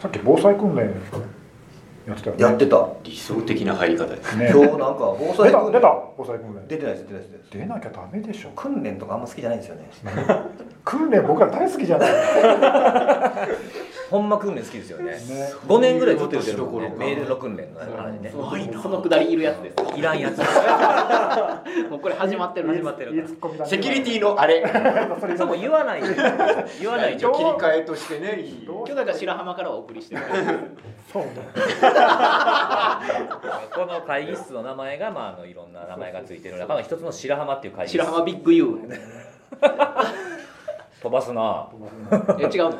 さっき防災訓練やってたよね。やってた。理想的な入り方。ですね。今日なんか防災訓練出た出た防災訓練。出てないです出てないです。出なきゃダメでしょ。訓練とかあんま好きじゃないんですよね。訓練僕ら大好きじゃないほんま訓練好きですよね。ね。5年ぐらいずっと言ってるメールの訓練の話ね。そのそのくだりいるやつです。いらんやつ。もうこれ始まってる始まってるセキュリティのあれ。そも言わないで。言わない切り替えとしてね今日だから白浜からお送りしてる。そうね。この会議室の名前が、まあ、あのいろんな名前がついてる。中の一つの白浜っていう会議室。白浜ビッグ U 飛ばすな。え違うの？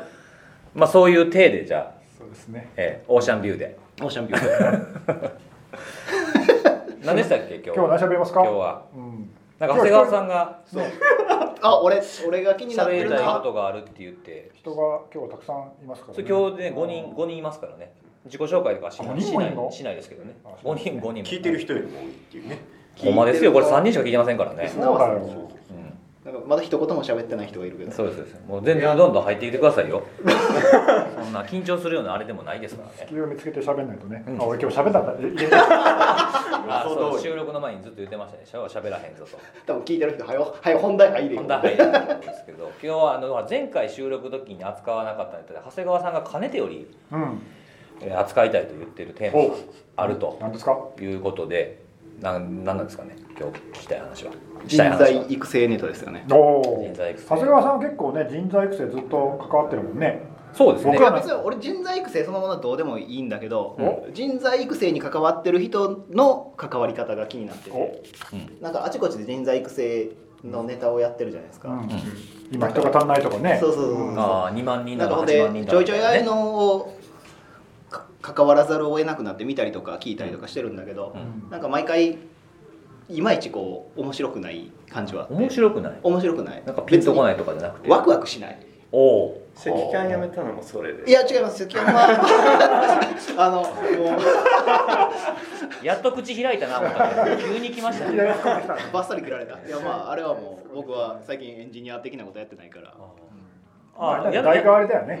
まあそういう体でじゃあ、そうですね。えーオーシャンビューで。オーシャンビュー 何でしたっけ今日今日何喋りますか？今日は。うん。なんか長谷川さんがあ俺俺が気になってる喋りたいこかとがあるって言って。人が今日たくさんいますからそれ今日で5人5人いますからね。自己紹介とかしあないしないしないですけどね。あそう。5人5人も。聞いてる人よりも多いっていうね。ほんまですよ。これ3人しか聞いてませんからね。そうだよ。うんなんかまだ一言も喋ってない人がいるけど。そうですそうです。もう全然どんどん入ってきてくださいよ。そんな緊張するようなあれでもないですからね。隙を見つけて喋んないとね、うん。あ俺今日喋ったんだ あそう収録の前にずっと言ってましたでしょ喋らへんぞと。多分聞いてる人はよはよ本題入れよ。本題入るんですけど今日はあの前回収録時に扱わなかったので長谷川さんがかねてよりうんえー扱いたいと言ってるテーマがあると何ですかいう。ことでなんなんなんですかね今日聞きたい話は。したい人話は。材育成ネタですよね。おお人材育成。長谷川さんは結構ね人材育成ずっと関わってるもんね。そうですね。僕はいや別に俺人材育成そのものはどうでもいいんだけど、お。人材育成に関わってる人の関わり方が気になってお。てなんかあちこちで人材育成のネタをやってるじゃないですか、うん。今人が足んないとかね。そうそうそううんああ2万人だとなんかほんで8万人だちょいちょいああいのをか関わらざるを得なくなって見たりとか聞いたりとかしてるんだけど、うん。なんか毎回いまいちこう面白くない感じは。あって面白くない？面白くない。なんかピンとこない別とかじゃなくて？にワクワクしない。おお赤キャンやめたのもそれでいや違います関山はあのもうやっと口開いたな思ったけど急に来ましたねバッサリ切られたいやまああれはもう僕は最近エンジニア的なことやってないからああや代替わりだよね、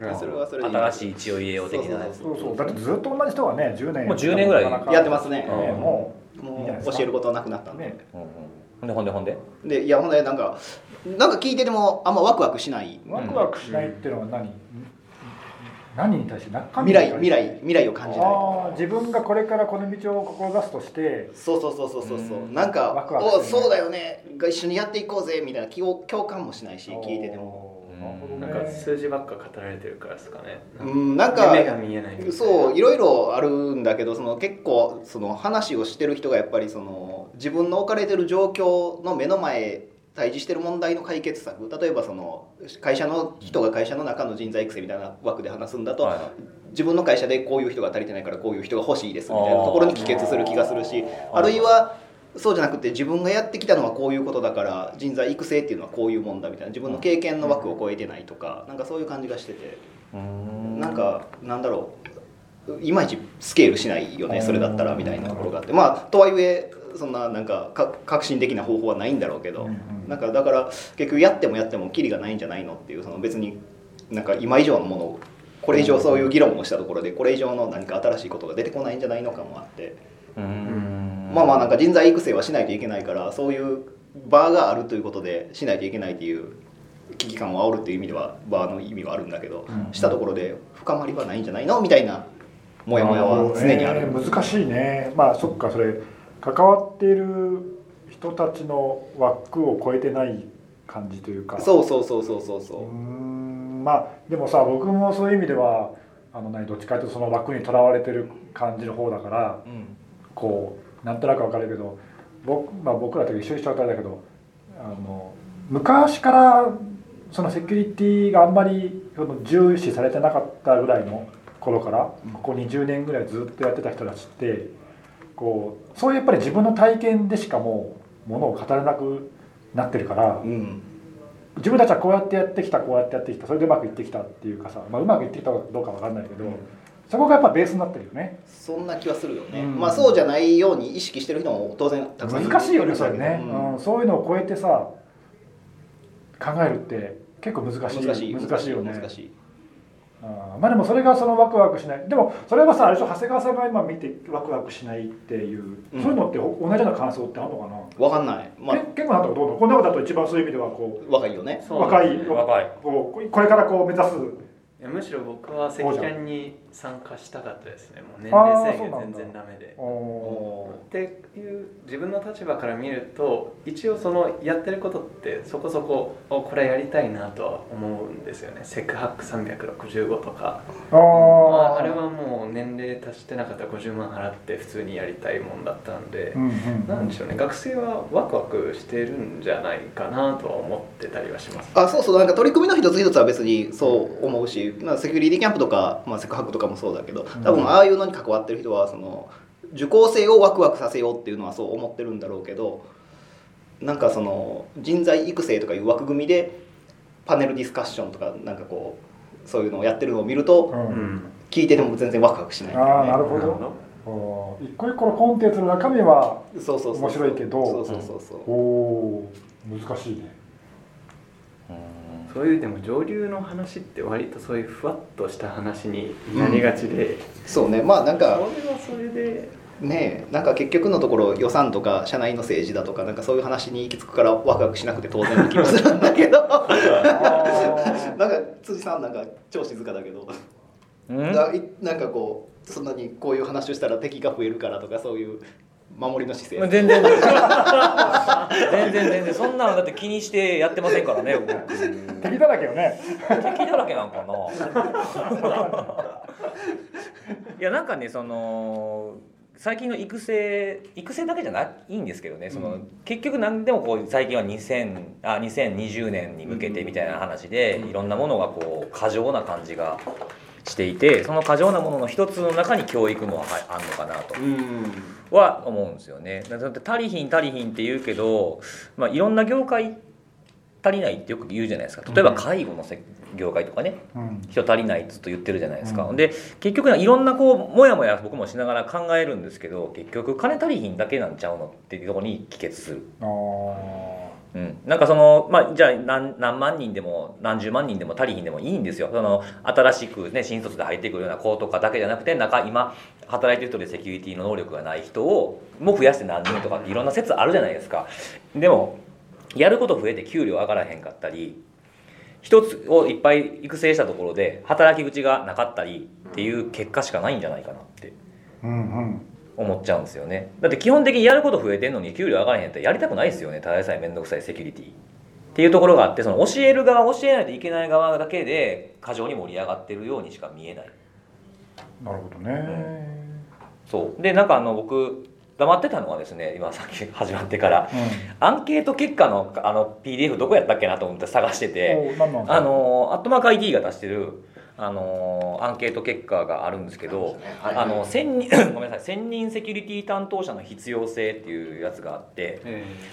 ううん。それはそれで新しい血を入れよう的なやつ。そうそう。だってずっと同じ人がね10年もう10年ぐらいやってますね。ねももいいんじゃないですかう教えることはなくなったんで、ね。うんうんほんでほんでほんで？でいやほんでなんかなんか聞いててもあんまワクワクしない。ワクワクしないっていうのは何、何に対して中身未来未来未来を感じない。ああ自分がこれからこの道を志すとして。そうそうそうそうそうそう。うん。なんかワクワクおそうだよね。が一緒にやっていこうぜ。みたいな共感もしないし聞いててもなんかね数字ばっか語られてるからですかね。うんなんか夢が見えないいな。そういろいろあるんだけどその結構その話をしてる人がやっぱりその自分の置かれてる状況の目の前対峙してる問題の解決策。例えばその会社の人が会社の中の人材育成みたいな枠で話すんだと、はい。自分の会社でこういう人が足りてないからこういう人が欲しいですみたいなところに帰結する気がするしあるいはそうじゃなくて自分がやってきたのはこういうことだから人材育成っていうのはこういうもんだみたいな自分の経験の枠を超えてないとかなんかそういう感じがしてて。うん。なんかなんだろういまいちスケールしないよねそれだったらみたいなところがあって。まあとはいえそんななんかか革新的な方法はないんだろうけど、なんかだから結局やってもやってもキリがないんじゃないのっていうその別になんか今以上のものをこれ以上そういう議論をしたところでこれ以上の何か新しいことが出てこないんじゃないのかもあって、うんまあまあなんか人材育成はしないといけないからそういう場があるということでしないといけないっていう危機感を煽るっていう意味では場の意味はあるんだけど、うん。したところで深まりはないんじゃないのみたいなモヤモヤは常にある。えー難しいね。まあそっかそれ関わっている人たちの枠を超えてない感じというか。そうそうそうそうそうそうーんまあでもさ僕もそういう意味ではあの何どっちかというとその枠にとらわれてる感じの方だからうん。こうなんとなくわかるけど僕,、まあ、僕らと一緒にしちゃうとあれだけどあの昔からそのセキュリティがあんまり重視されてなかったぐらいの頃からここ20年ぐらいずっとやってた人たちってこうそういうやっぱり自分の体験でしかもうものを語れなくなってるからうん。自分たちはこうやってやってきたこうやってやってきたそれでうまくいってきたっていうかさ、まあ、うまくいってきたかどうかわかんないけど、そこがやっぱベースになってるよね。そんな気はするよね、うん。まあそうじゃないように意識してる人も当然たくさんる難しいよねそれね、うん。うん。そういうのを超えてさ考えるって結構難しい。難しい。難しいよね。難しい。あー。まあでもそれがそのワクワクしない。でもそれはさあれでしょ？長谷川さんが今見てワクワクしないっていう、うん。そういうのって同じような感想ってあるのかな、わかんない。まけ健吾さんとかどうなのこの中だと一番そういう意味ではこあ若いよね。う若い若い。こうこれからこう目指すいやむしろ僕は赤キャンに参加したかったですね。もう年齢制限全然ダメで。おっていう自分の立場から見ると一応そのやってることってそこそこおこれやりたいなとは思うんですよね。セクハック365とか。あ、あれはもう年齢達してなかったら50万払って普通にやりたいもんだったんで、うんうんなんでしょうね。学生はワクワクしてるんじゃないかなとは思ってたりはします。あそうそう。なんか取り組みの一つ一つは別にそう思うし、まあ、セキュリティキャンプとか、まあ、セクハックとかもそうだけど多分ああいうのに関わってる人はその受講生をワクワクさせようっていうのはそう思ってるんだろうけどなんかその人材育成とかいう枠組みでパネルディスカッションとかなんかこうそういうのをやってるのを見るとうん。うん聞いてても全然ワクワクしない。ね、ああなるほど。一個一個のコンテンツの中身はそうそうそう面白いけど。そうそうそうそう。お難しいねそういうでも上流の話って割とそういうふわっとした話になりがちで、そうね。まあなんかそれはそれで。ねえ。なんか結局のところ予算とか社内の政治だとかなんかそういう話に行き着くからワクワクしなくて当然な気もするんだけど。なんか辻さんなんか超静かだけど。なんかこうそんなにこういう話をしたら敵が増えるからとかそういう守りの姿勢全然。全然全然。そんなのだって気にしてやってませんからね僕。敵だらけよね。敵だらけなんかな。いやなんかねその最近の育成育成だけじゃないんですけどねその、結局何でもこう最近は2000あ2020年に向けてみたいな話で、いろんなものがこう過剰な感じがしていてその過剰なものの一つの中に教育もはあんのかなと。うん。は思うんですよね。だって足りひん足りひんって言うけど、まあ、いろんな業界足りないってよく言うじゃないですか。例えば介護のせ業界とかね。うん。人足りないってずっと言ってるじゃないですか、うん。で結局いろんなこうもやもや僕もしながら考えるんですけど結局金足りひんだけなんちゃうのっていうところに帰結する、うん、なんかそのまあじゃあ何何万人でも何十万人でも足りひんでもいいんですよ。その新しくね新卒で入ってくるような子とかだけじゃなくて中今働いてる人でセキュリティの能力がない人をも増やして何人とかっていろんな説あるじゃないですか。でもやること増えて給料上がらへんかったり一つをいっぱい育成したところで働き口がなかったりっていう結果しかないんじゃないかなって。うんうん。思っちゃうんですよね。だって基本的にやること増えてんのに給料上がらへんやったらやりたくないですよね。ただでさえ面倒くさいセキュリティ。っていうところがあってその教える側教えないといけない側だけで過剰に盛り上がってるようにしか見えない。なるほどね。そう。でなんかあの僕黙ってたのはですね今さっき始まってからアンケート結果のあの PDF どこやったっけなと思って探しててあのアットマーク ID が出してるあのアンケート結果があるんですけどあの1000人 ごめんなさい1000人セキュリティ担当者の必要性っていうやつがあって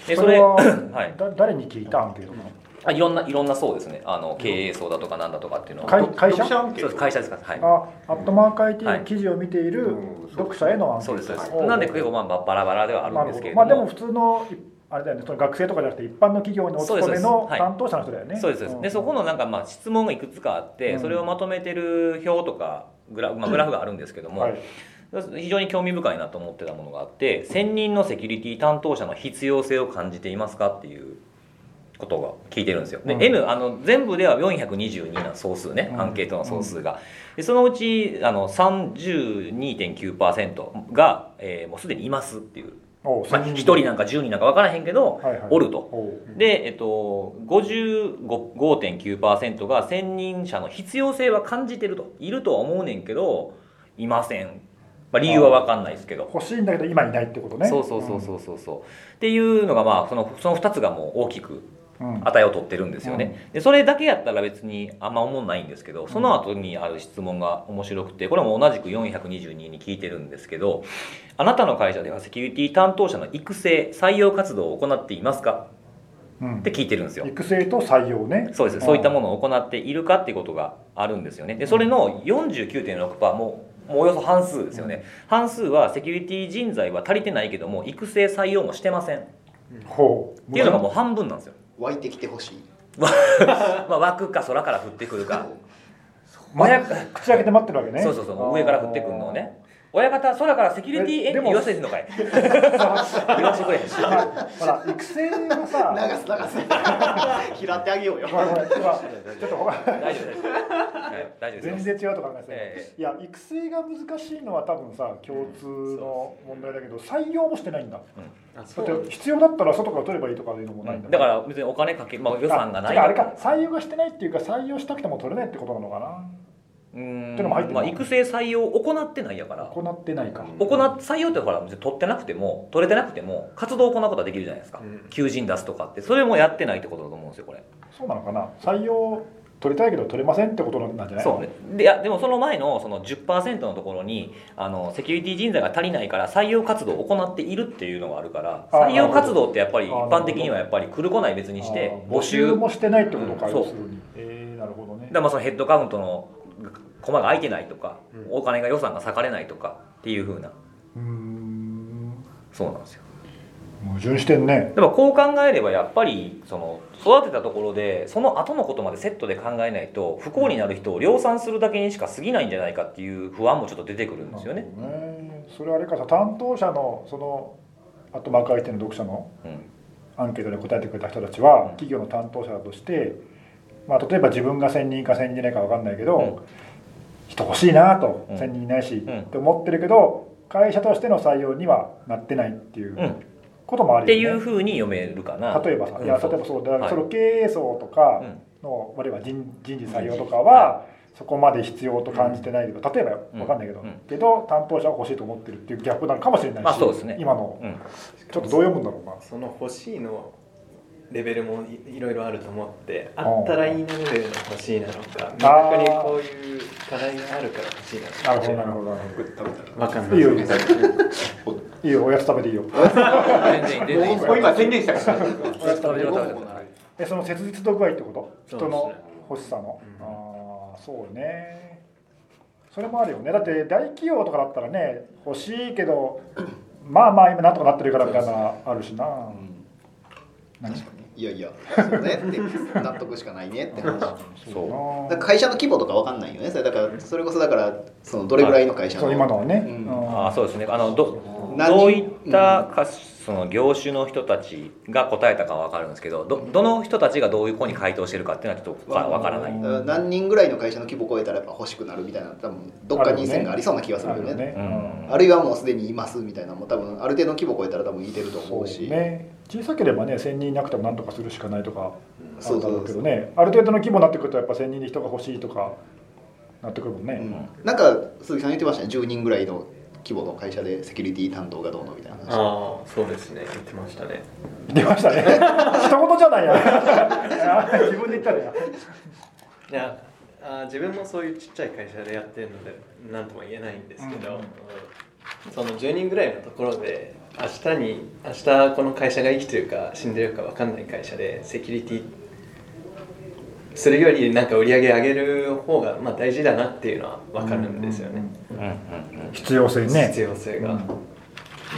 でそれそれは はい。だ誰に聞いたアンケートなの？あいろんないろんなそうですね。あの経営層だとかなんだとかっていうのを。会会社？読者アンケート。そうです会社ですか。はい。あアットマーク IT はい。の記事を見ているうん読者へのアンケート。そうですそうです。なんで結構まあバラバラではあるなんですけれども。どまあでも普通のいあれだよね。その学生とかじゃなくて一般の企業にお勤めの担当者の人だよね。そうですでそこのなんかまあ質問がいくつかあって、うん。それをまとめてる表とかグラ,、まあ、グラフがあるんですけども、はい。非常に興味深いなと思ってたものがあって専任のセキュリティ担当者の必要性を感じていますかっていうことが聞いてるんですよ。で、うん。N あの全部では422な総数ね、うん。アンケートの総数が。でそのうちあの32.9%が、えーもうすでにいますっていうまあ、1人なんか10人なんか分からへんけど、はいはい。おると。で、えっと、55.9%が専任者の必要性は感じてると。いるとは思うねんけどいません、まあ、理由は分かんないですけど、欲しいんだけど今いないってことね。そうそうそうそうそうそう。っていうのがまあそのその2つがもう大きくうん、うん値を取ってるんですよね、でそれだけやったら別にあんま思んないんですけどその後にある質問が面白くてこれも同じく422に聞いてるんですけどあなたの会社ではセキュリティ担当者の育成採用活動を行っていますか？うん。って聞いてるんですよ。育成と採用ね。そうです。そういったものを行っているかっていうことがあるんですよね。でそれの49.6%もうもうおよそ半数ですよね。半数はセキュリティ人材は足りてないけども育成採用もしてません。っほう。ていうのがもう半分なんですよ湧いてきてほしい。まあ枠か空から降ってくるか。そ親口開けて待ってるわけね。そうそうそう。上から降ってくるのをね親方空からセキュリティエンジン言わせてんのかい？言わせてくれへんし。まあほら育成は流さす流す。拾ってあげようよ。ごめんごめん今ちょっと大丈夫です。はい大丈夫全然違うと考えてた、えいや育成が難しいのは多分さ共通の問題だけど採用もしてないんだ。あだって必要だったら外から取ればいいとかいうのもないんだだから別にお金かけ、まあ、予算がないあれか。採用がしてないっていうか採用したくても取れないってことなのかなうーん。ってのも入ってまあ、育成採用を行ってないやから。行ってないか。行っ採用ってほら別に取ってなくても取れてなくても活動を行うことはできるじゃないですか、うん。求人出すとかって。それもやってないってことだと思うんですよこれ。そうなのかな。採用取りたいけど取れませんってことなんじゃないそうね。でいやでもその前のその10%のところにあのセキュリティ人材が足りないから採用活動を行っているっていうのがあるから採用活動ってやっぱり一般的にはやっぱり来る来ない別にして募集。もしてないってことか、うん要するに。えー、なるほどね。だからまあそのヘッドカウントのコマが空いてないとか、うん。お金が予算が割かれないとかっていうふうなそうなんですよ。矛盾してんね。でもこう考えればやっぱりその育てたところでその後のことまでセットで考えないと不幸になる人を量産するだけにしか過ぎないんじゃないかっていう不安もちょっと出てくるんですよね。ね。それはあれかさ担当者のその後幕開いての読者のうん。アンケートで答えてくれた人たちは、ん。企業の担当者だとして、まあ、例えば自分が1000人か1000人いないか分かんないけど、うん人欲しいなと、うん。1000人いないし、ん。って思ってるけど会社としての採用にはなってないっていううん。こともあってるよね。いうふうに読めるかな。例えばさ、うん。いや例えばそうだからはい。その経営層とかうん。の、あるいは人人事採用とかは、そこまで必要と感じてないけど例えば分かんないけど、うん。けど担当者は欲しいと思ってるっていうギャップなのかもしれないし、まあそうですね。今のうん。ちょっとどう読むんだろうな。その欲しいのレベルもいいろいろあると思ってあったらいいなレベルの欲しいなのか明確にこういう課題があるから欲しいなのかなるほどなるほど。食べたらわかん。ないいいよいいよいいよおやつ食べていいよ。全然全然いい。もう今宣言したから。おやつ食べてくださいえその切実度具合ってこと？人の欲しさの、うん。ああそうね。それもあるよね。だって大企業とかだったらね欲しいけどまあまあ今なんとかなってるからみたいなのあるしな、何いやいやそうねって納得しかないねって話。そう。ら会社の規模とかわかんないよね。それだからそれこそだからそのどれぐらいの会社の。そう今のはね、うん。うん。あそうですね。あのど何どういったか、その業種の人たちが答えたかは分かるんですけどどどの人たちがどういう子に回答してるかっていうのはちょっとわ分からない、うん。何人ぐらいの会社の規模を超えたらやっぱ欲しくなるみたいな多分どっかに線がありそうな気がするよね。あるね、うん。あるいはもうすでにいますみたいなのも多分ある程度の規模を超えたら多分いてると思うし。ね。小さければね1000人いなくても何とかするしかないとか。あるだろそうそううけどねある程度の規模になってくるとやっぱ1000人で人が欲しいとかなってくるもんね、う。んなんか鈴木さん言ってましたね10人ぐらいの規模の会社でセキュリティ担当がどうのみたいな話。ああそうですね。言ってましたね。出ましたね。一言じゃないや。自分で言ったらや。いやあー自分もそういうちっちゃい会社でやってるので何とも言えないんですけど、うん。その10人ぐらいのところで明日に明日この会社が生きてるか死んでるか分かんない会社でセキュリティするよりなんか売り上げ上げる方がまあ大事だなっていうのは分かるんですよね、うんうんうん。必要性ね。必要性が、うん。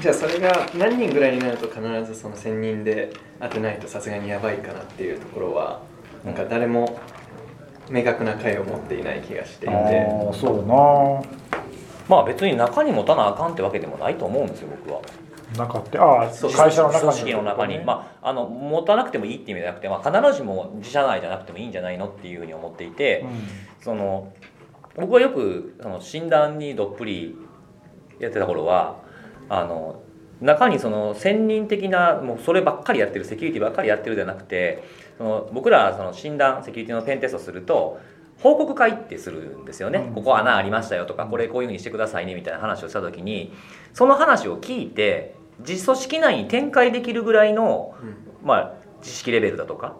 じゃあそれが何人ぐらいになると必ずその1000人で当てないとさすがにやばいかなっていうところはなんか誰も明確な解を持っていない気がしていて。ああそうな。まあ別に中に持たなあかんってわけでもないと思うんですよ僕は中ってああ会社の中に。組織の中に、まあ、あの持たなくてもいいって意味じゃなくて、まあ、必ずしも自社内じゃなくてもいいんじゃないのっていうふうに思っていて、その僕はよくその診断にどっぷりやってた頃はあの中にその専任的なもうそればっかりやってるセキュリティばっかりやってるじゃなくてその僕らその診断セキュリティのペンテストすると報告会ってするんですよね、うん。ここ穴ありましたよとかこれこういうふうにしてくださいねみたいな話をした時にその話を聞いて実組織内に展開できるぐらいの、うん。まあ、知識レベルだとか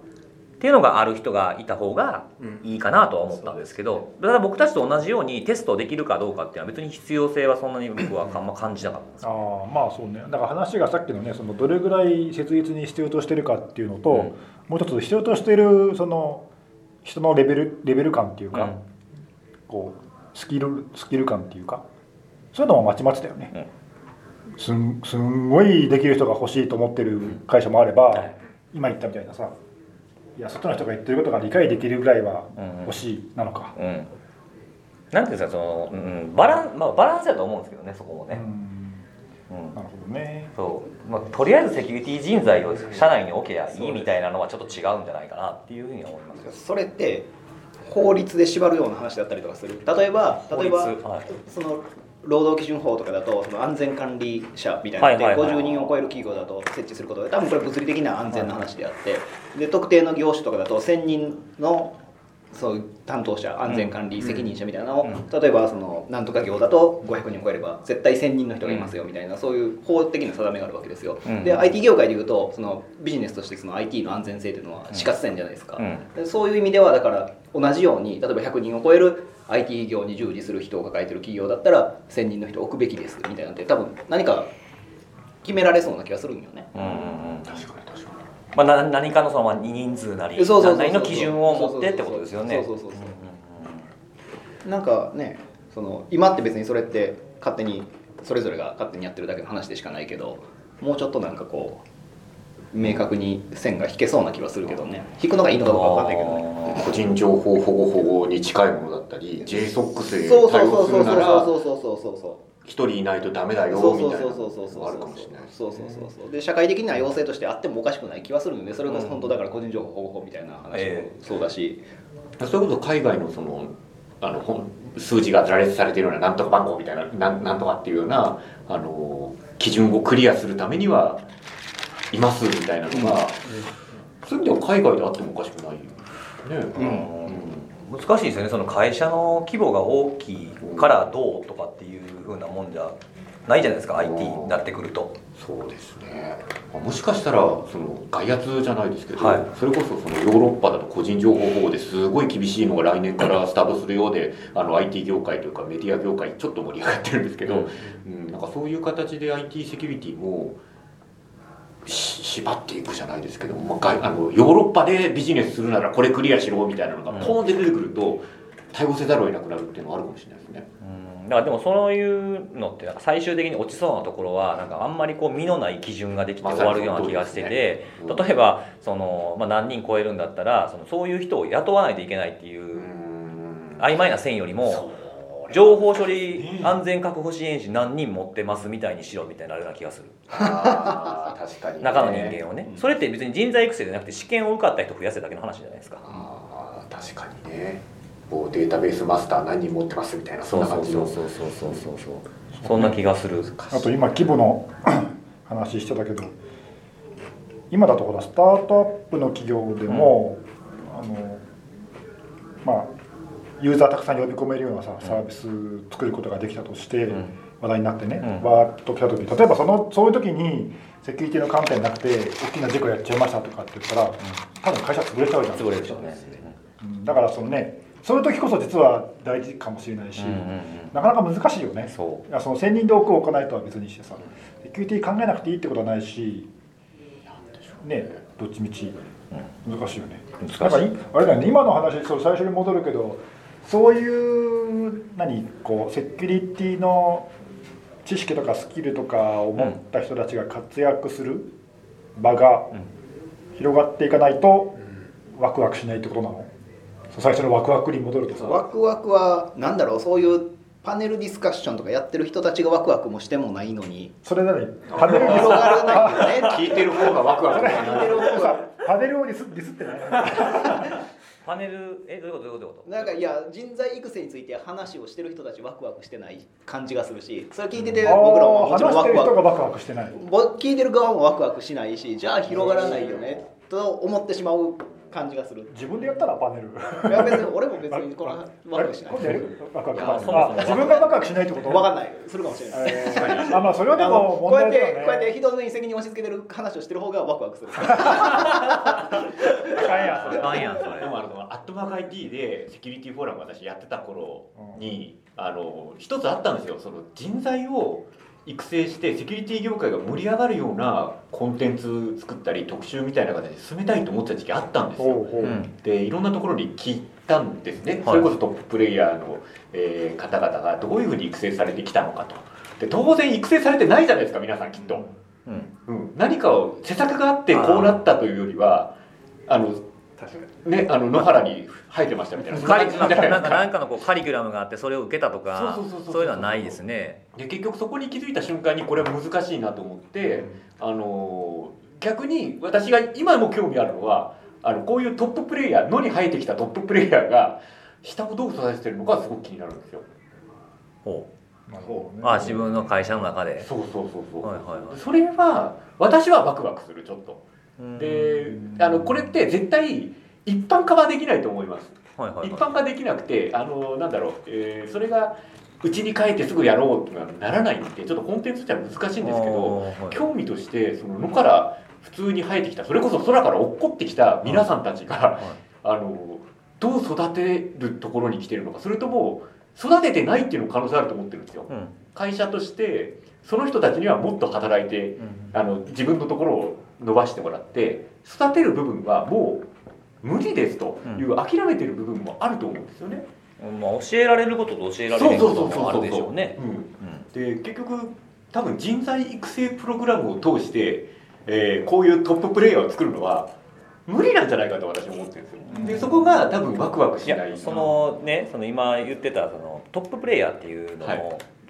っていうのがある人がいた方がうん。いいかなとは思ったんですけどただ僕たちと同じようにテストできるかどうかっていうのは別に必要性はそんなに僕はあんま感じなかったんですああまあそうね。だから話がさっきのねそのどれぐらい切実に必要としてるかっていうのと、うん。もう一つ必要としてるその人のレベルレベル感っていうか、うん。こうスキルスキル感っていうかそういうのもまちまちだよね、すんすんごいできる人が欲しいと思ってる会社もあれば、はい。今言ったみたいなさいや外の人が言ってることが理解できるぐらいはうん。欲しいなのか、うん。なんていうんですかその、うん、バランまあバランスだと思うんですけどねそこもね、うん。うん。なるほどね。そう。まあ、とりあえずセキュリティ人材を社内に置けばいいみたいなのはちょっと違うんじゃないかなっていうふうには思いますけどそれって法律で縛るような話だったりとかする。例えば例えばはい。その労働基準法とかだとその安全管理者みたいなのではいはいはい50人を超える企業だと設置することで多分これ物理的な安全な話であってで特定の業種とかだと1000人のそう担当者安全管理責任者みたいなのを、うん。例えばそのなんとか業だと500人を超えれば絶対1000人の人がいますよみたいな、そういう法的な定めがあるわけですよ、うん。で IT 業界でいうとそのビジネスとしてその IT の安全性っていうのは死活線じゃないですか、うそういう意味ではだから同じように例えば100人を超える IT 業に従事する人を抱えてる企業だったら1000人の人を置くべきですみたいなのって多分何か決められそうな気がするんよね。うんうんうん。確かにまあ、な何かのそのまあ人数なりそうそうそうそう。何なりの基準を持ってってことですよね。そうそうそうそうなんかねその今って別にそれって勝手にそれぞれが勝手にやってるだけの話でしかないけどもうちょっとなんかこう明確に線が引けそうな気はするけどね。引くのがいいのかどうかわかんないけどね。に個人情報保護保護に近いものだったり JSOX でそうそう対そうそうそう応するならそうそうそうそうそう一人いないとダメだよそうみたいなそうそうそう。そうそうのがあるかもしれない。そうそうそうそう。で社会的な要請としてあってもおかしくない気はするのでそれが本当だから個人情報保護法みたいな話もえそうだし、そういうこと海外のそのあの本数字が羅列されているようななんとか番号みたいななんなんとかっていうようなあの基準をクリアするためにはいますみたいなのが、そういう意味では海外であってもおかしくないよね。うん。難しいですよね。その会社の規模が大きいからどうとかっていうふうなもんじゃないじゃないですか IT になってくると。そうですね。まあもしかしたらその外圧じゃないですけど、はい。それこそそのヨーロッパだと個人情報保護ですごい厳しいのが来年からスタートするようであの IT 業界というかメディア業界ちょっと盛り上がってるんですけど、うん。なんかそういう形で IT セキュリティもし縛っていくじゃないですけど、まあ、外あのヨーロッパでビジネスするならこれクリアしろみたいなのがポーンって出てくると対応せざるを得なくなるっていうのはあるかもしれないですね。うんだからでもそういうのって最終的に落ちそうなところはなんかあんまりこう身のない基準ができて終わるような気がしてて、例えばその、まあ、何人超えるんだったらそのそういう人を雇わないといけないっていううん。曖昧な線よりも情報処理安全確保支援士何人持ってますみたいにしろみたいになるような気がする。確かにね。中の人間をね。それって別に人材育成じゃなくて試験を受かった人増やせだけの話じゃないですか。あー確かにねこうデータベースマスター何人持ってますみたいなそんな感じのそうそうそう。そうそんな気がする。あと今規模の 話してたけど今だとほらスタートアップの企業でも、あのまあユーザーたくさん呼び込めるようなさサービス作ることができたとして、ん。話題になってね、うん。わーっと来た時例えばそのそういう時にセキュリティの観点なくて大きな事故やっちゃいましたとかって言ったら、多分会社潰れちゃうじゃん。潰れるでしょうね。うん。だからそのねそういう時こそ実は大事かもしれないし、うんうんなかなか難しいよね。そいやその1000人で置く置かないとは別にしてさセキュリティ考えなくていいってことはないしねどっちみち難しいよね。難しい。あれだよね今の話そう最初に戻るけどそういう何こうセキュリティの知識とかスキルとかを持った人たちが活躍する場が広がっていかないとワクワクしないってことなの？最初のワクワクに戻るとさ。ワクワクはなんだろう？そういうパネルディスカッションとかやってる人たちがワクワクもしてもないのに。それなにパネルに広がらないよね。聞いてる方がワクワク聞いてる。方 がパネルをディスディスってない。パネルえどういうこと？どういうこと？なんかいや人材育成について話をしてる人たちワクワクしてない感じがするしそれ聞いてて僕らももちろん話してるワクワク人がワクワクしてない。ぼ聞いてる側もワクワクしないしじゃあ広がらないよねと思ってしまう感じがする。自分でやったらパネルいや別に俺も別にこのワクワクしない。ワクワク自分がワクワクしないってこと？分かんない。するかもしれない。えー。あまあそれはであのもこうやってこうやって人に責任を押し付けてる話をしてる方がワクワクする。あかんやんそれ。なんやんそれ。でもあのアットマーク IT でセキュリティフォーラム私やってた頃に、あの一つあったんですよ。その人材を育成してセキュリティ業界が盛り上がるようなコンテンツ作ったり特集みたいな形で進めたいと思ってた時期あったんですよ。ほうほう。うん。でいろんなところに聞いたんですね、はい。それこそトッププレイヤーの、えー方々がどういうふうに育成されてきたのかと。で当然育成されてないじゃないですか皆さんきっと、うん。うん、何かを施策があってこうなったというよりはあの確かねあの野原に生えてましたみたいな。なんかなんかのこうカリキュラムがあってそれを受けたとかそういうのはないですねで結局そこに気づいた瞬間にこれは難しいなと思って、あの逆に私が今も興味あるのはあのこういうトッププレイヤー野に生えてきたトッププレイヤーが下をどう育ててるのかすごく気になるんですよ。ほなるほどねうあ自分の会社の中でそうそうそうそう。はいはいはいそれは私はワクワクするちょっと。でうんあのこれって絶対一般化はできないと思います。はいはいはい一般化できなくてあのなんだろう、えーそれがうちに帰ってすぐやろうっていうのはならないんでちょっとコンテンツとしては難しいんですけど。はい。興味としてその野から普通に生えてきたそれこそ空から落っこってきた皆さんたちが、はい。あのどう育てるところに来てるのかそれとも育ててないっていうの可能性あると思ってるんですよ。うん。会社としてその人たちにはもっと働いてうん。あの自分のところを伸ばしてもらって育てる部分はもう無理ですという諦めてる部分もあると思うんですよね。まあ、教えられることと教えられないこともあるでしょうね。うん。うん。で結局多分人材育成プログラムを通して、えーこういうトッププレイヤーを作るのは無理なんじゃないかと私は思ってるんですよ。でそこが多分ワクワクしないそのねその今言ってたそのトッププレイヤーっていうの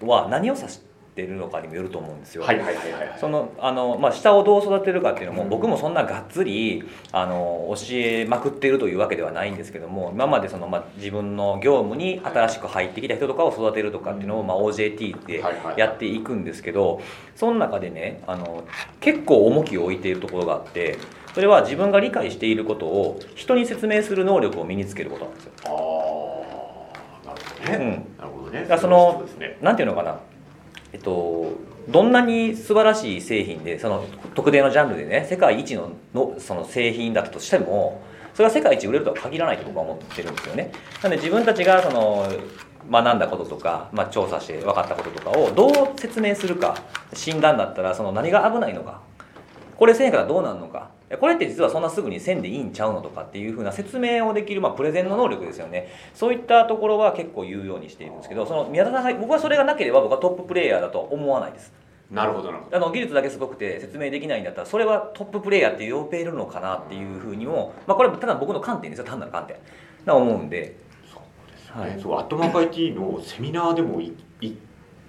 は何を指してるのかにもよると思うんですよ。はいはいはいはいはい。そのあの、まあ、下をどう育てるかっていうのも、うん。僕もそんながっつりあの教えまくってるというわけではないんですけども今までその、まあ、自分の業務に新しく入ってきた人とかを育てるとかっていうのを、まあ、OJT ではいはいやっていくんですけどその中でねあの結構重きを置いているところがあってそれは自分が理解していることを人に説明する能力を身につけることなんですよ。ああなるほどね、うん。なるほどね。そのね。なんていうのかな、えっと、どんなに素晴らしい製品でその特定のジャンルでね世界一ののその製品だったとしてもそれが世界一売れるとは限らないと僕は思ってるんですよね。なので自分たちがその学んだこととか、まあ、調査して分かったこととかをどう説明するか診断だったらその何が危ないのかこれせんやからどうなんのかこれって実はそんなすぐにせんでいいんちゃうのとかっていうふうな説明をできる、まあ、プレゼンの能力ですよね。そういったところは結構言うようにしているんですけどその宮田さんが僕はそれがなければ僕はトッププレイヤーだとは思わないです。なるほどあの技術だけすごくて説明できないんだったらそれはトッププレイヤーって呼べるのかなっていうふうにも、まあ、これはただ僕の観点ですよ。単なる観点。な思うんで。はい。そうアットマーク IT のセミナーでもいい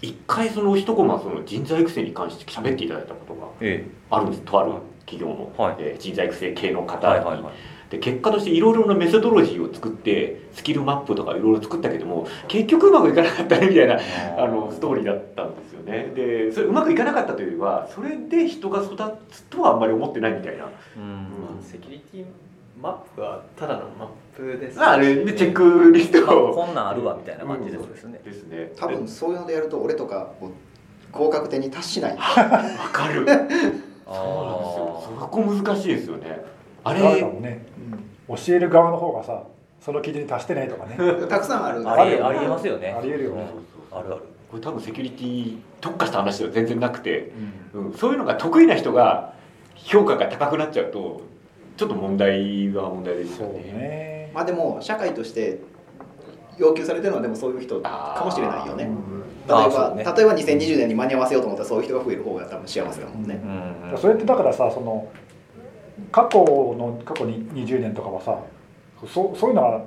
一回その一コマその人材育成に関して喋っていただいたことがえ。あるんです。とある企業の、はい。えー人材育成系のえ方に、はいはいはい。で結果としていろいろなメソドロジーを作ってスキルマップとかいろいろ作ったけども結局うまくいかなかったねみたいなあのストーリーだったんですよね。でそれうまくいかなかったというよりはそれで人が育つとはあんまり思ってないみたいな。うん。まあセキュリティマップはただのマップです。あれでチェックリスト。まあをこんなんあるわみたいな感じですですね、ですね。多分そういうのでやると俺とか合格点に達しない。わかるそうなんですよ。あそこ難しいですよね。あ誰れかもね教える側の方がさその基準に達してないとかね。たくさんある。ありありえますよね。ありえるよね。うん。あるある。これ多分セキュリティ特化した話では全然なくて、うん、そういうのが得意な人が評価が高くなっちゃうとちょっと問題は問題ですそうよね。ね。まあでも社会として要求されてるのはでもそういう人かもしれないよね。例えば、ね。例えば2020年に間に合わせようと思ったらそういう人が増える方が多分幸せだもんね、うんうんそれってだからさその過去の過去に20年とかはさそそういうのは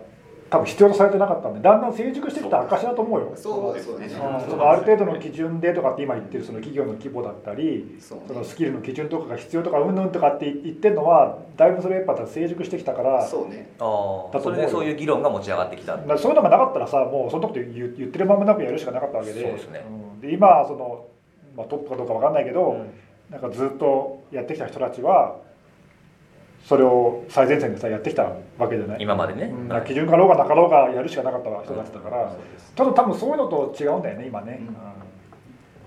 多分必要とされてなかったんでだんだん成熟してきた証だと思うよ。そうそうですね。うある程度の基準でとかって今言ってるその企業の規模だったりそう。そのスキルの基準とかが必要とかうんぬんとかって言ってるのはだいぶそれやっぱ成熟してきたからそうね。ああそれでそういう議論が持ち上がってきたそういうのがなかったらさもうその時言言ってるままなくやるしかなかったわけでそうですね。うん。で今その、まあ、トップかどうかわかんないけど、うん。なんかずっとやってきた人たちはそれを最前線でさやってきたわけじゃない？今までね、うん。はい。基準かろうがなかろうがやるしかなかった人たちだから、そうです。ただ多分そういうのと違うんだよね今ね、うん。うん。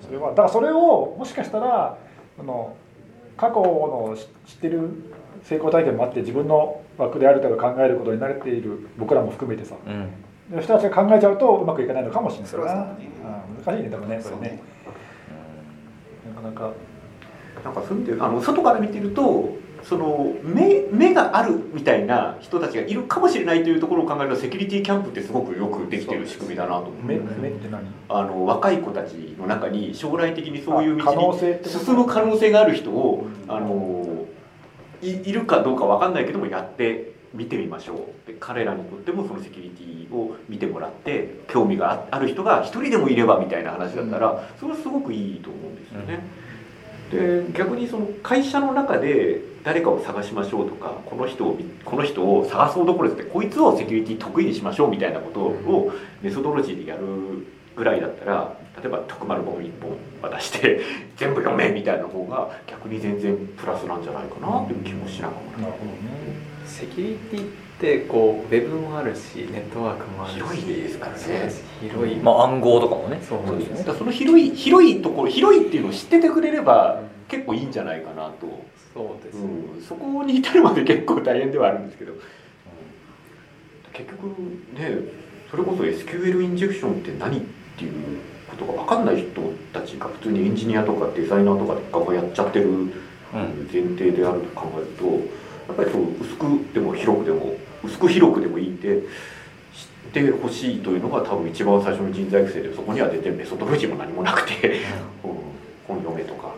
それはだからそれをもしかしたらあの過去の知知ってる成功体験もあって自分の枠である程度考えることに慣れている僕らも含めてさ。うん。で人たちが考えちゃうとうまくいかないのかもしれないそれはそうだね。うん。難しいねでもねそれね。なかなか。なんかそういう意味であの外から見てるとその目目があるみたいな人たちがいるかもしれないというところを考えるとセキュリティキャンプってすごくよくできてる仕組みだなと思って目目って何？あの若い子たちの中に将来的にそういうあ可能道に進む可能性がある人をあのいいるかどうかわかんないけどもやって見てみましょう。で彼らにとってもそのセキュリティを見てもらって興味がある人が一人でもいればみたいな話だったらそれはすごくいいと思うんですよね。で逆にその会社の中で誰かを探しましょうとかこの人をこの人を探そうどころですってこいつをセキュリティ得意にしましょうみたいなことをメソドロジーでやるぐらいだったら例えば徳丸本一本渡して 全部読めみたいな方が逆に全然プラスなんじゃないかなっていう気もしながら。なるほどね。セキュリティってこうウェブもあるしネットワークもあるし広いですからね。広い、まあ暗号とかもね。そうですよね。その広い広いところ広いっていうのを知っててくれれば結構いいんじゃないかなと、そうです、うん、そこに至るまで結構大変ではあるんですけど、結局ねそれこそ SQL インジェクションって何っていうことが分かんない人たちが普通にエンジニアとかデザイナーとかでガンガンやっちゃってる前提であると考えるとやっぱりそう薄くでも広くでも薄く広くでもいいんで知ってほしいというのが多分一番最初の人材育成でそこには出てメソドロジーも何もなくて、うん。本読めとか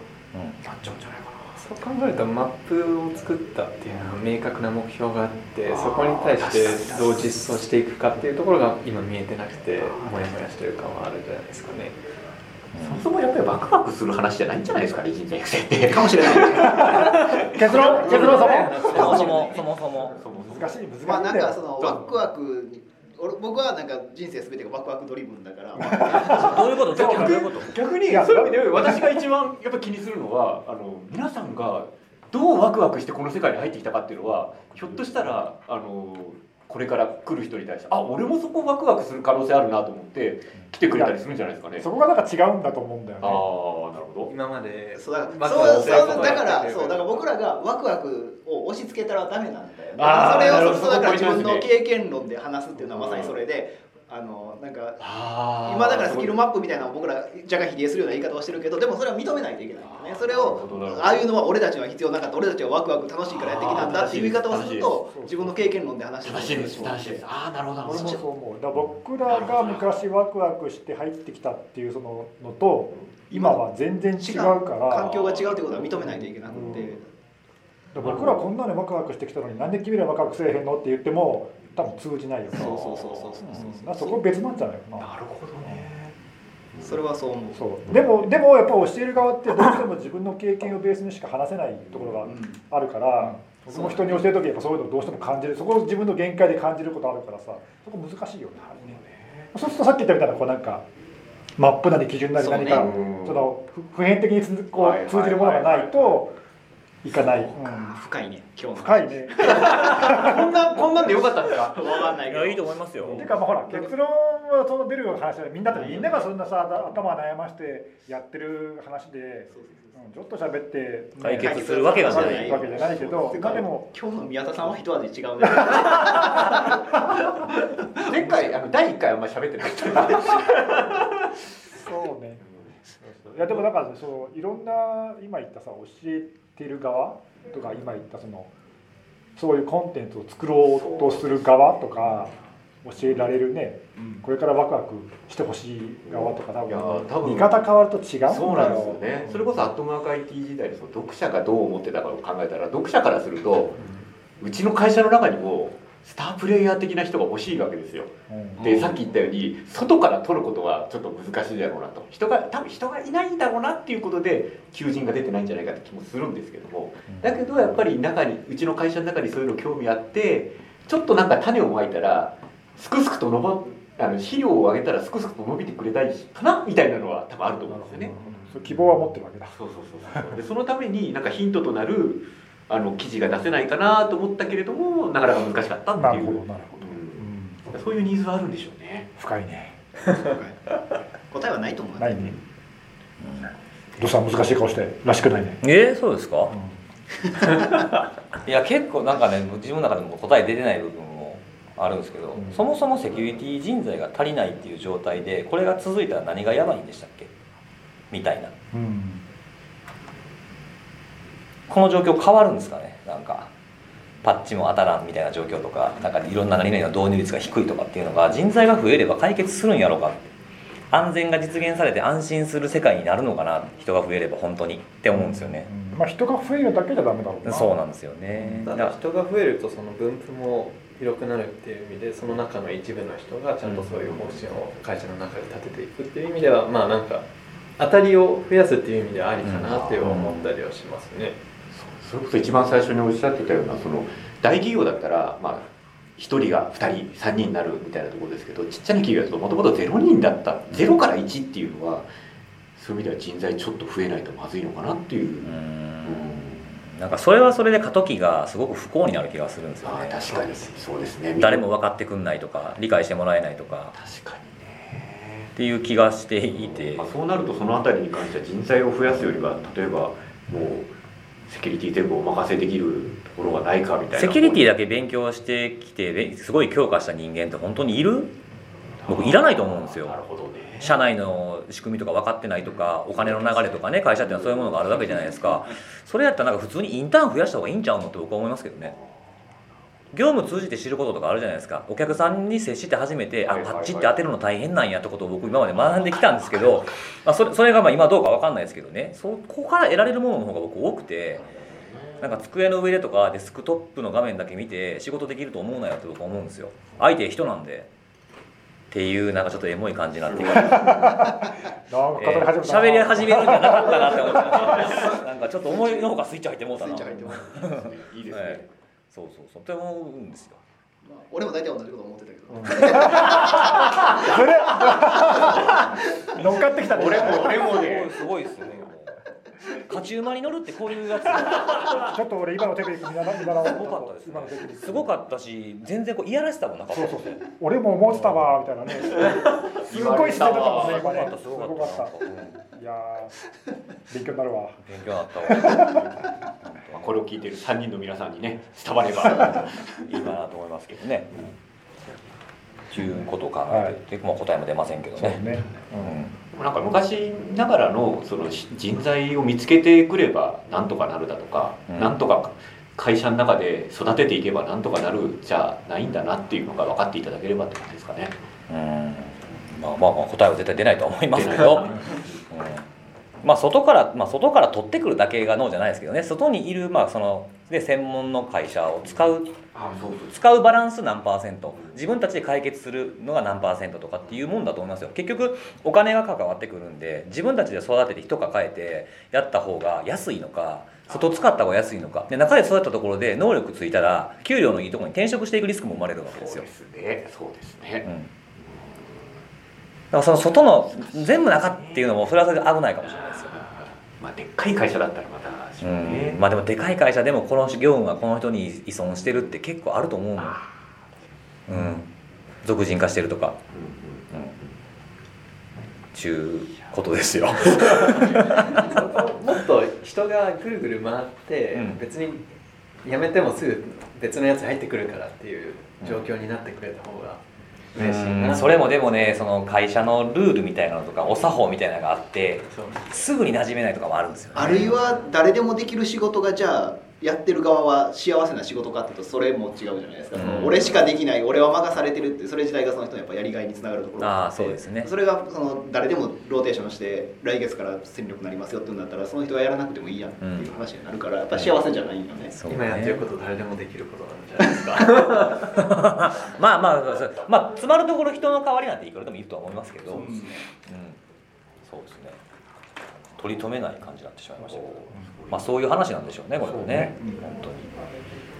なっちゃうんじゃないかそう考えるとマップを作ったっていうのは明確な目標があってそこに対してどう実装していくかっていうところが今見えてなくてモヤモヤしてる感はあるんじゃないですかね。な、そもそもやっぱりワクワクする話じゃないんじゃないですかね人材育成ってかもしれない結論結論？そもそも。そもそも。そもそも。難しい難しい。んまあなんかそのワクワクに俺僕はなんか人生すべてがワクワクドリブンだから。どういうこと？どういうこと？逆にそういう意味で私が一番やっぱ気にするのはあの皆さんがどうワクワクしてこの世界に入ってきたかっていうのはひょっとしたらあのこれから来る人に対してあ俺もそこワクワクする可能性あるなと思って来てくれたりするんじゃないですかね。そこがなんか違うんだと思うんだよああねなるほど。今までそうだからそうだからそうだから僕らがワクワクを押し付けたらダメなんだよね。それをそうだから自分の経験論で話すっていうのはまさにそれであのなんか今だからスキルマップみたいなのを僕ら若干否定するような言い方をしてるけどでもそれは認めないといけないね。それをああいうのは俺たちには必要なかった。俺たちはワクワク楽しいからやってきたんだっていう言い方をすると自分の経験論で話して正しい。です正しい。です。ああなるほどなるほど。俺もそう思うだ僕らが昔ワクワクして入ってきたってい。うそののと今は全然違うから環境が違うってことは認めない。とい。けなくて、うんだから僕らこんなにワクワクしてきたのになんで君らワクワクせえへんのって言っても多分通じないよね。そうそうそうそうそうそこ別なんじゃないかな。なるほどね。それはそう思う。そう。でもでもやっぱ教える側ってどうしても自分の経験をベースにしか話せないところがうん。あるから、僕も人に教える時やっぱそういうのどうしても感じる。そこを自分の限界で感じることあるからさそこ難しいよね。そうするとさっき言ったみたいなこうなんかマップなり基準なり何かそうね。そのふ普遍的につこはいう通じるものがないといかない、うん。深いね今日の。深いね。こんなこんなんでよかったんですか？わかんないけど。いやいいと思いますよ。ていうかまあほら結論はその出るような話でみん。なってみんながそんなさ頭悩ましてやってる話で、うん、ちょっと喋って、ね解決するわけがない。わけじゃないけどまあでも今日の宮田さんは一味違うね。前回あの第一回あんまり喋ってない。そうね。いやでもだからそういろんな今言ったさ教えてる側とか今言ったそのそういうコンテンツを作ろうとする側とか教えられるねこれからワクワクしてほしい側とか多いや多分。分見方変わると違うそうなんですよね。それこそアットマーク IT 時代でその読者がどう思ってたかを考えたら読者からするとうちの会社の中にもスタープレイヤー的な人が欲しいわけですよ。うん。でさっき言ったように外から取ることはちょっと難しいだろうなと。人が多分人がいないんだろうなっていうことで求人が出てないんじゃないかって気もするんですけども。だけどやっぱり中にうちの会社の中にそういうの興味あってちょっとなんか種をまいたらすくすくと伸ばあの肥料をあげたらすくすくと伸びてくれたいかなみたいなのは多分あると思うんですよね。希望は持ってるわけだ。そうそうそうそう。でそのためになんかヒントとなるあの記事が出せないかなと思ったけれどもなかなか難しかったってないるうほどなるほど、うん。うん、そういうニーズはあるんでしょうね。深いね。答えはないと思うないね。どうした難しい顔してらしくないね、えー、そうですか？う いや結構なんかね自分の中でも答え出てない部分もあるんですけど、うん。そもそもセキュリティ人材が足りないっていう状態でこれが続いたら何がやばいんでしたっけ？みたいな。うんこの状況変わるんですかね？なんかパッチも当たらんみたいな状況とかなんかいろんな何々の導入率が低いとかっていうのが人材が増えれば解決するんやろうか安全が実現されて安心する世界になるのかな人が増えれば本当に。って思うんですよね。うん。まあ人が増えるだけじゃダメだろうな。そうなんですよね。ただ人が増えるとその分布も広くなるっていう意味でその中の一部の人がちゃんとそういう方針を会社の中で立てていくっていう意味ではまあなんか当たりを増やすっていう意味ではありかなって思ったりはしますね。それこそ一番最初におっしゃってたようなその大企業だったらまあ1人が2人3人になるみたいなところですけどちっちゃな企業だともともと0人だった0から1っていうのはそういう意味では人材ちょっと増えないとまずいのかなっていう。うん。なんかそれはそれで過渡期がすごく不幸になる気がするんですよああね確かに。そうですね。誰も分かってくんないとか理解してもらえないとか。確かにね。っていう気がしていて。まあ、そうなるとそのあたりに関しては人材を増やすよりは例えばもうセキュリティ全部お任せできるところがないかみたいな。セキュリティだけ勉強してきてですごい強化した人間って本当にいる？僕いらないと思うんですよ。なるほどね。社内の仕組みとか分かってないとかお金の流れとかね会社っていうのはそういうものがあるわけじゃないですか。それやったらなんか普通にインターン増やした方がいいんちゃうのって僕は思いますけどね業務通じて知ることとかあるじゃないですか。お客さんに接して初めてあパッチって当てるの大変なんやってことを僕今まで学んできたんですけど、まあ、それそれがまあ今どうか分かんないですけどね。そこから得られるものの方が僕多くてなんか机の上でとかデスクトップの画面だけ見て仕事できると思うなよって僕は思うんですよ。相手人なんで。っていうなんかちょっとエモい感じになってきたなんか語り始めた。な喋り始めるんじゃなかったなって思ってなんかちょっと思いのほかスイッチ入ってもうたな。いいですね、はいそうそうそう。って思うんですよ。まあ俺も大体同じこと思ってたけど、乗っかってきたね。俺も俺もね。すごいですよね勝ち馬に乗るってこういうやつ。ちょっと俺今のテクニック見習おう。すごかったですね。今のテクニックすごかったし全然こういやらしさもなかった。そうそうそう。俺も思ってたわみたいなね。すごい自然だったもんねすご今ね。かったすごかった。すごかった。いやー勉強になるわ。勉強になったわ。まあこれを聞いている3人の皆さんにね伝わればいいかなと思いますけどね。っていうことを考えて、まあ、答えも出ませんけどね。そうね。うんなんか昔ながらのそのし人材を見つけてくればなんとかなるだとか、うん。なんとか会社の中で育てていけばなんとかなるじゃないんだなっていうのが分かっていただければって感じですかね。うん。まあまあまあ答えは絶対出ないと思いますけど、う んまあ外から、まあ、外から取ってくるだけが脳じゃないですけどね。外にいる、まあ、そので専門の会社を使う。使うバランス何パーセント。自分たちで解決するのが何パーセントとかっていうもんだと思いますよ。結局お金が関わってくるんで自分たちで育てて人抱えてやった方が安いのか外使った方が安いのか。で中で育ったところで能力ついたら給料のいいところに転職していくリスクも生まれるわけですよ。そうですね。そうですね。うん。だからその外の全部中っていうのもそれはそれで危ないかもしれないまあでっかい会社だったらまたしょうね。まあでもでかい会社でもこの業務がこの人に依存してるって結構あると思うのうん。俗人化してるとか。うんうんうんちゅうことですよ。もっと人がぐるぐる回って、うん。別に辞めてもすぐ別のやつ入ってくるからっていう状況になってくれた方がそれもでもねその会社のルールみたいなのとかお作法みたいなのがあってすぐに馴染めないとかもあるんですよね。あるいは誰でもできる仕事がじゃあやってる側は幸せな仕事かっていうとそれも違うじゃないですか、うん。その俺しかできない俺は任されてるってそれ自体がその人のやっぱやりがいにつながるところ。がああそうですね。それがその誰でもローテーションして来月から戦力になりますよって言うんだったらその人がやらなくてもいいやんっていう話になるからやっぱ幸せじゃないよね、そうね。今やってること誰でもできることなんじゃないですか。まあまあそうまあ詰まるところ人の代わりなんていくらでもいるとは思いますけど、うん、そうですね。取り留めない感じになってしまいましたけど、まあそういう話なんでしょうねこれはね。本当に、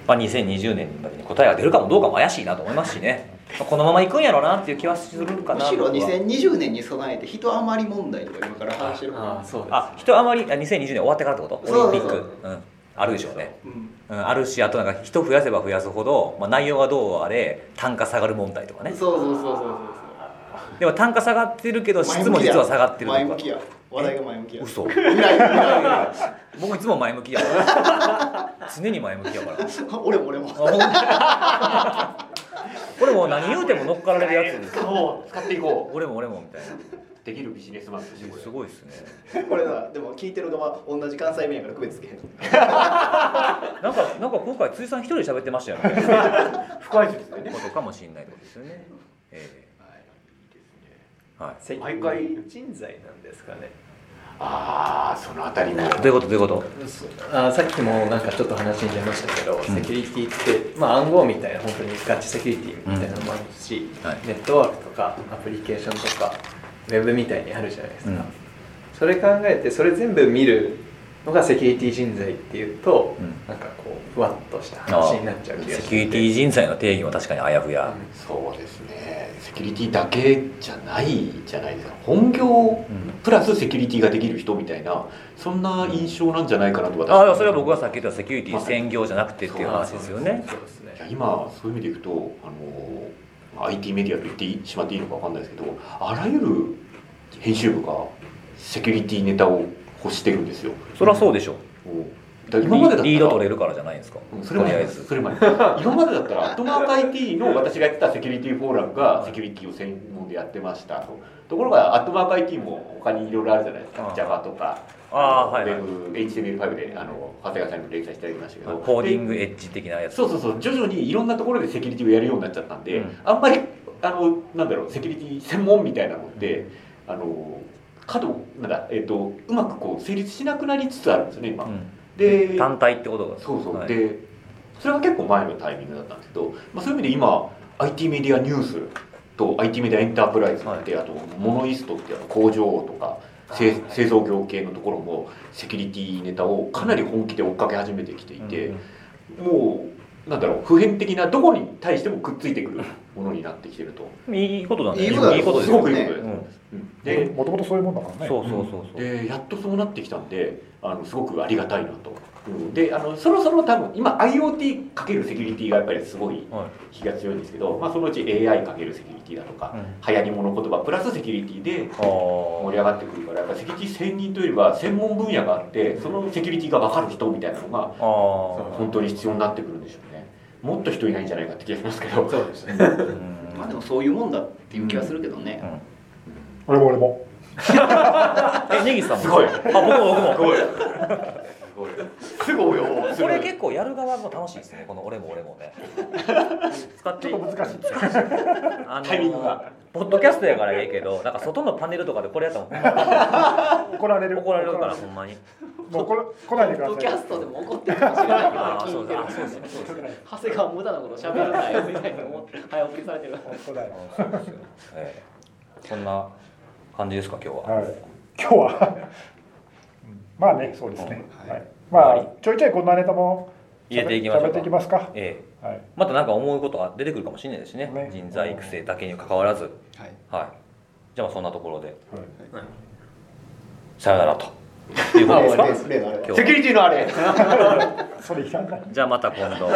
まあ、2020年までに答えが出るかもどうかも怪しいなと思いますしね、まあこのまま行くんやろうなっていう気はするかな。むしろ僕は2020年に備えて人余り問題とか今から話してるああそうです。あ人あまりあ2020年終わってからってこと？オリンピック。あるでしょうね。うん。うん、あるしあとなんか人増やせば増やすほど、まあ、内容がどうあれ単価下がる問題とかね。そうそうそうそうそう。でも単価下がってるけど質も実は下がってるとか。前向きや話題が前向きや。嘘。未来未来僕いつも前向きやから。常に前向きやから。俺も俺も。これもう何言うても乗っかられるやつです。よそう使っていこ俺も俺もみたいな。う。できるビジネスマンとして。これすごいですね。これさでも聞いてる側同じ関西弁やから区別つけへん。なんかなんか今回辻さん一人で喋ってましたよね。深いですね。ことかもしれないですよね。ええはい。セキュ毎回人材なんですかね。ああそのあたりも。どういうこと？どういうこと？あさっきもなんかちょっと話に出ましたけど、セキュリティって、まあ、暗号みたいな本当にガチセキュリティみたいなのもあるし、はい。ネットワークとかアプリケーションとかウェブみたいにあるじゃないですか、うん。それ考えてそれ全部見るのがセキュリティ人材っていうと、うん。なんかこうふわっとした話になっちゃう気がしてセキュリティ人材の定義も確かにあやふや、そうですねセキュリティだけじゃないじゃないですか。本業プラスセキュリティができる人みたいなそんな印象なんじゃないかなと私ああそれは僕がさっき言ったセキュリティ専業じゃなくてっていう話ですよ。ねそうですね。いや今そういう意味でいくとあのまあ IT メディアと言ってしまっていいのかわかんないですけどあらゆる編集部がセキュリティネタを欲してるんですよ。そりゃそうでしょう。ん。だから今までだったらリード取れるからじゃないんですか？うんそれまでそれまで。今までだったらアットマーク IT の私がやってたセキュリティフォーラムがセキュリティを専門でやってましたと。ところがアットマーク IT も他にいろいろあるじゃないですか。Java とか。ああはいはい。WebHTML5 であの長谷川さんにも連載してありましたけど。コーディングでエッジ的なやつ。そうそうそう。徐々にいろんなところでセキュリティをやるようになっちゃったんで、うん。あんまりあのなんだろうセキュリティ専門みたいなのってあの角なんだ、えっとうまくこう成立しなくなりつつあるんですよね今。うんで単体ってことがそうそう、はい。でそれは結構前のタイミングだったんですけど、まあ、そういう意味で今 IT メディアニュースと IT メディアエンタープライズって、あとモノイストっていうあの工場とか製製造業系のところもセキュリティネタをかなり本気で追っかけ始めてきていて、うんもうなんだろう普遍的などこに対してもくっついてくるものになってきてると。いいことなんだいいことだいいことですすよごくいいことです。うんうんでもともとそういうもんだからね。そうそうそうそう。でやっとそうなってきたんであのすごくありがたいなと、うん。であのそろそろ多分今 IoT かけるセキュリティがやっぱりすごいはい。気が強いんですけど、まあ、そのうち AI かけるセキュリティだとか、うん。流行り物言葉プラスセキュリティであ盛り上がってくるからやっぱセキュリティ専任というよりは専門分野があってそのセキュリティが分かる人みたいなのがああ本当に必要になってくるんでしょうね。もっと人いないんじゃないかって気がしますけど。そうですね。うん。まあでもそういうもんだっていう気がするけどね、俺も俺も。えネギさんも？すごい。あ僕も僕も。すごい。すごい。よ。これ結構やる側も楽しいですねこの俺も俺もね。使ってちょっと難しい。あのタイミングが。ポッドキャストやからええけどなんか外のパネルとかでこれやったら怒られる。ま怒られるからほんまに。もうこれ来ないでくだポッドキャさストでも怒ってるかもしれないけどああそうですねそうですね長谷川無駄なこと喋るなよみたいな思って早送りされてる。い本当だよ。そうですよ。ええ。そんな感じですか今日は？はい。今日は。う んまあねそうですね、ははい。い。まあちょいちょいこんなネタも入れていきましょうか。喋っていきますか？ええ。はい。またなんか思うことが出てくるかもしれないですしね。ね。人材育成だけに関わらず。はい。はい。じゃあまあそんなところで。はい。さよならと。いうことで。すかセキュリティのあれ。じゃあまた今度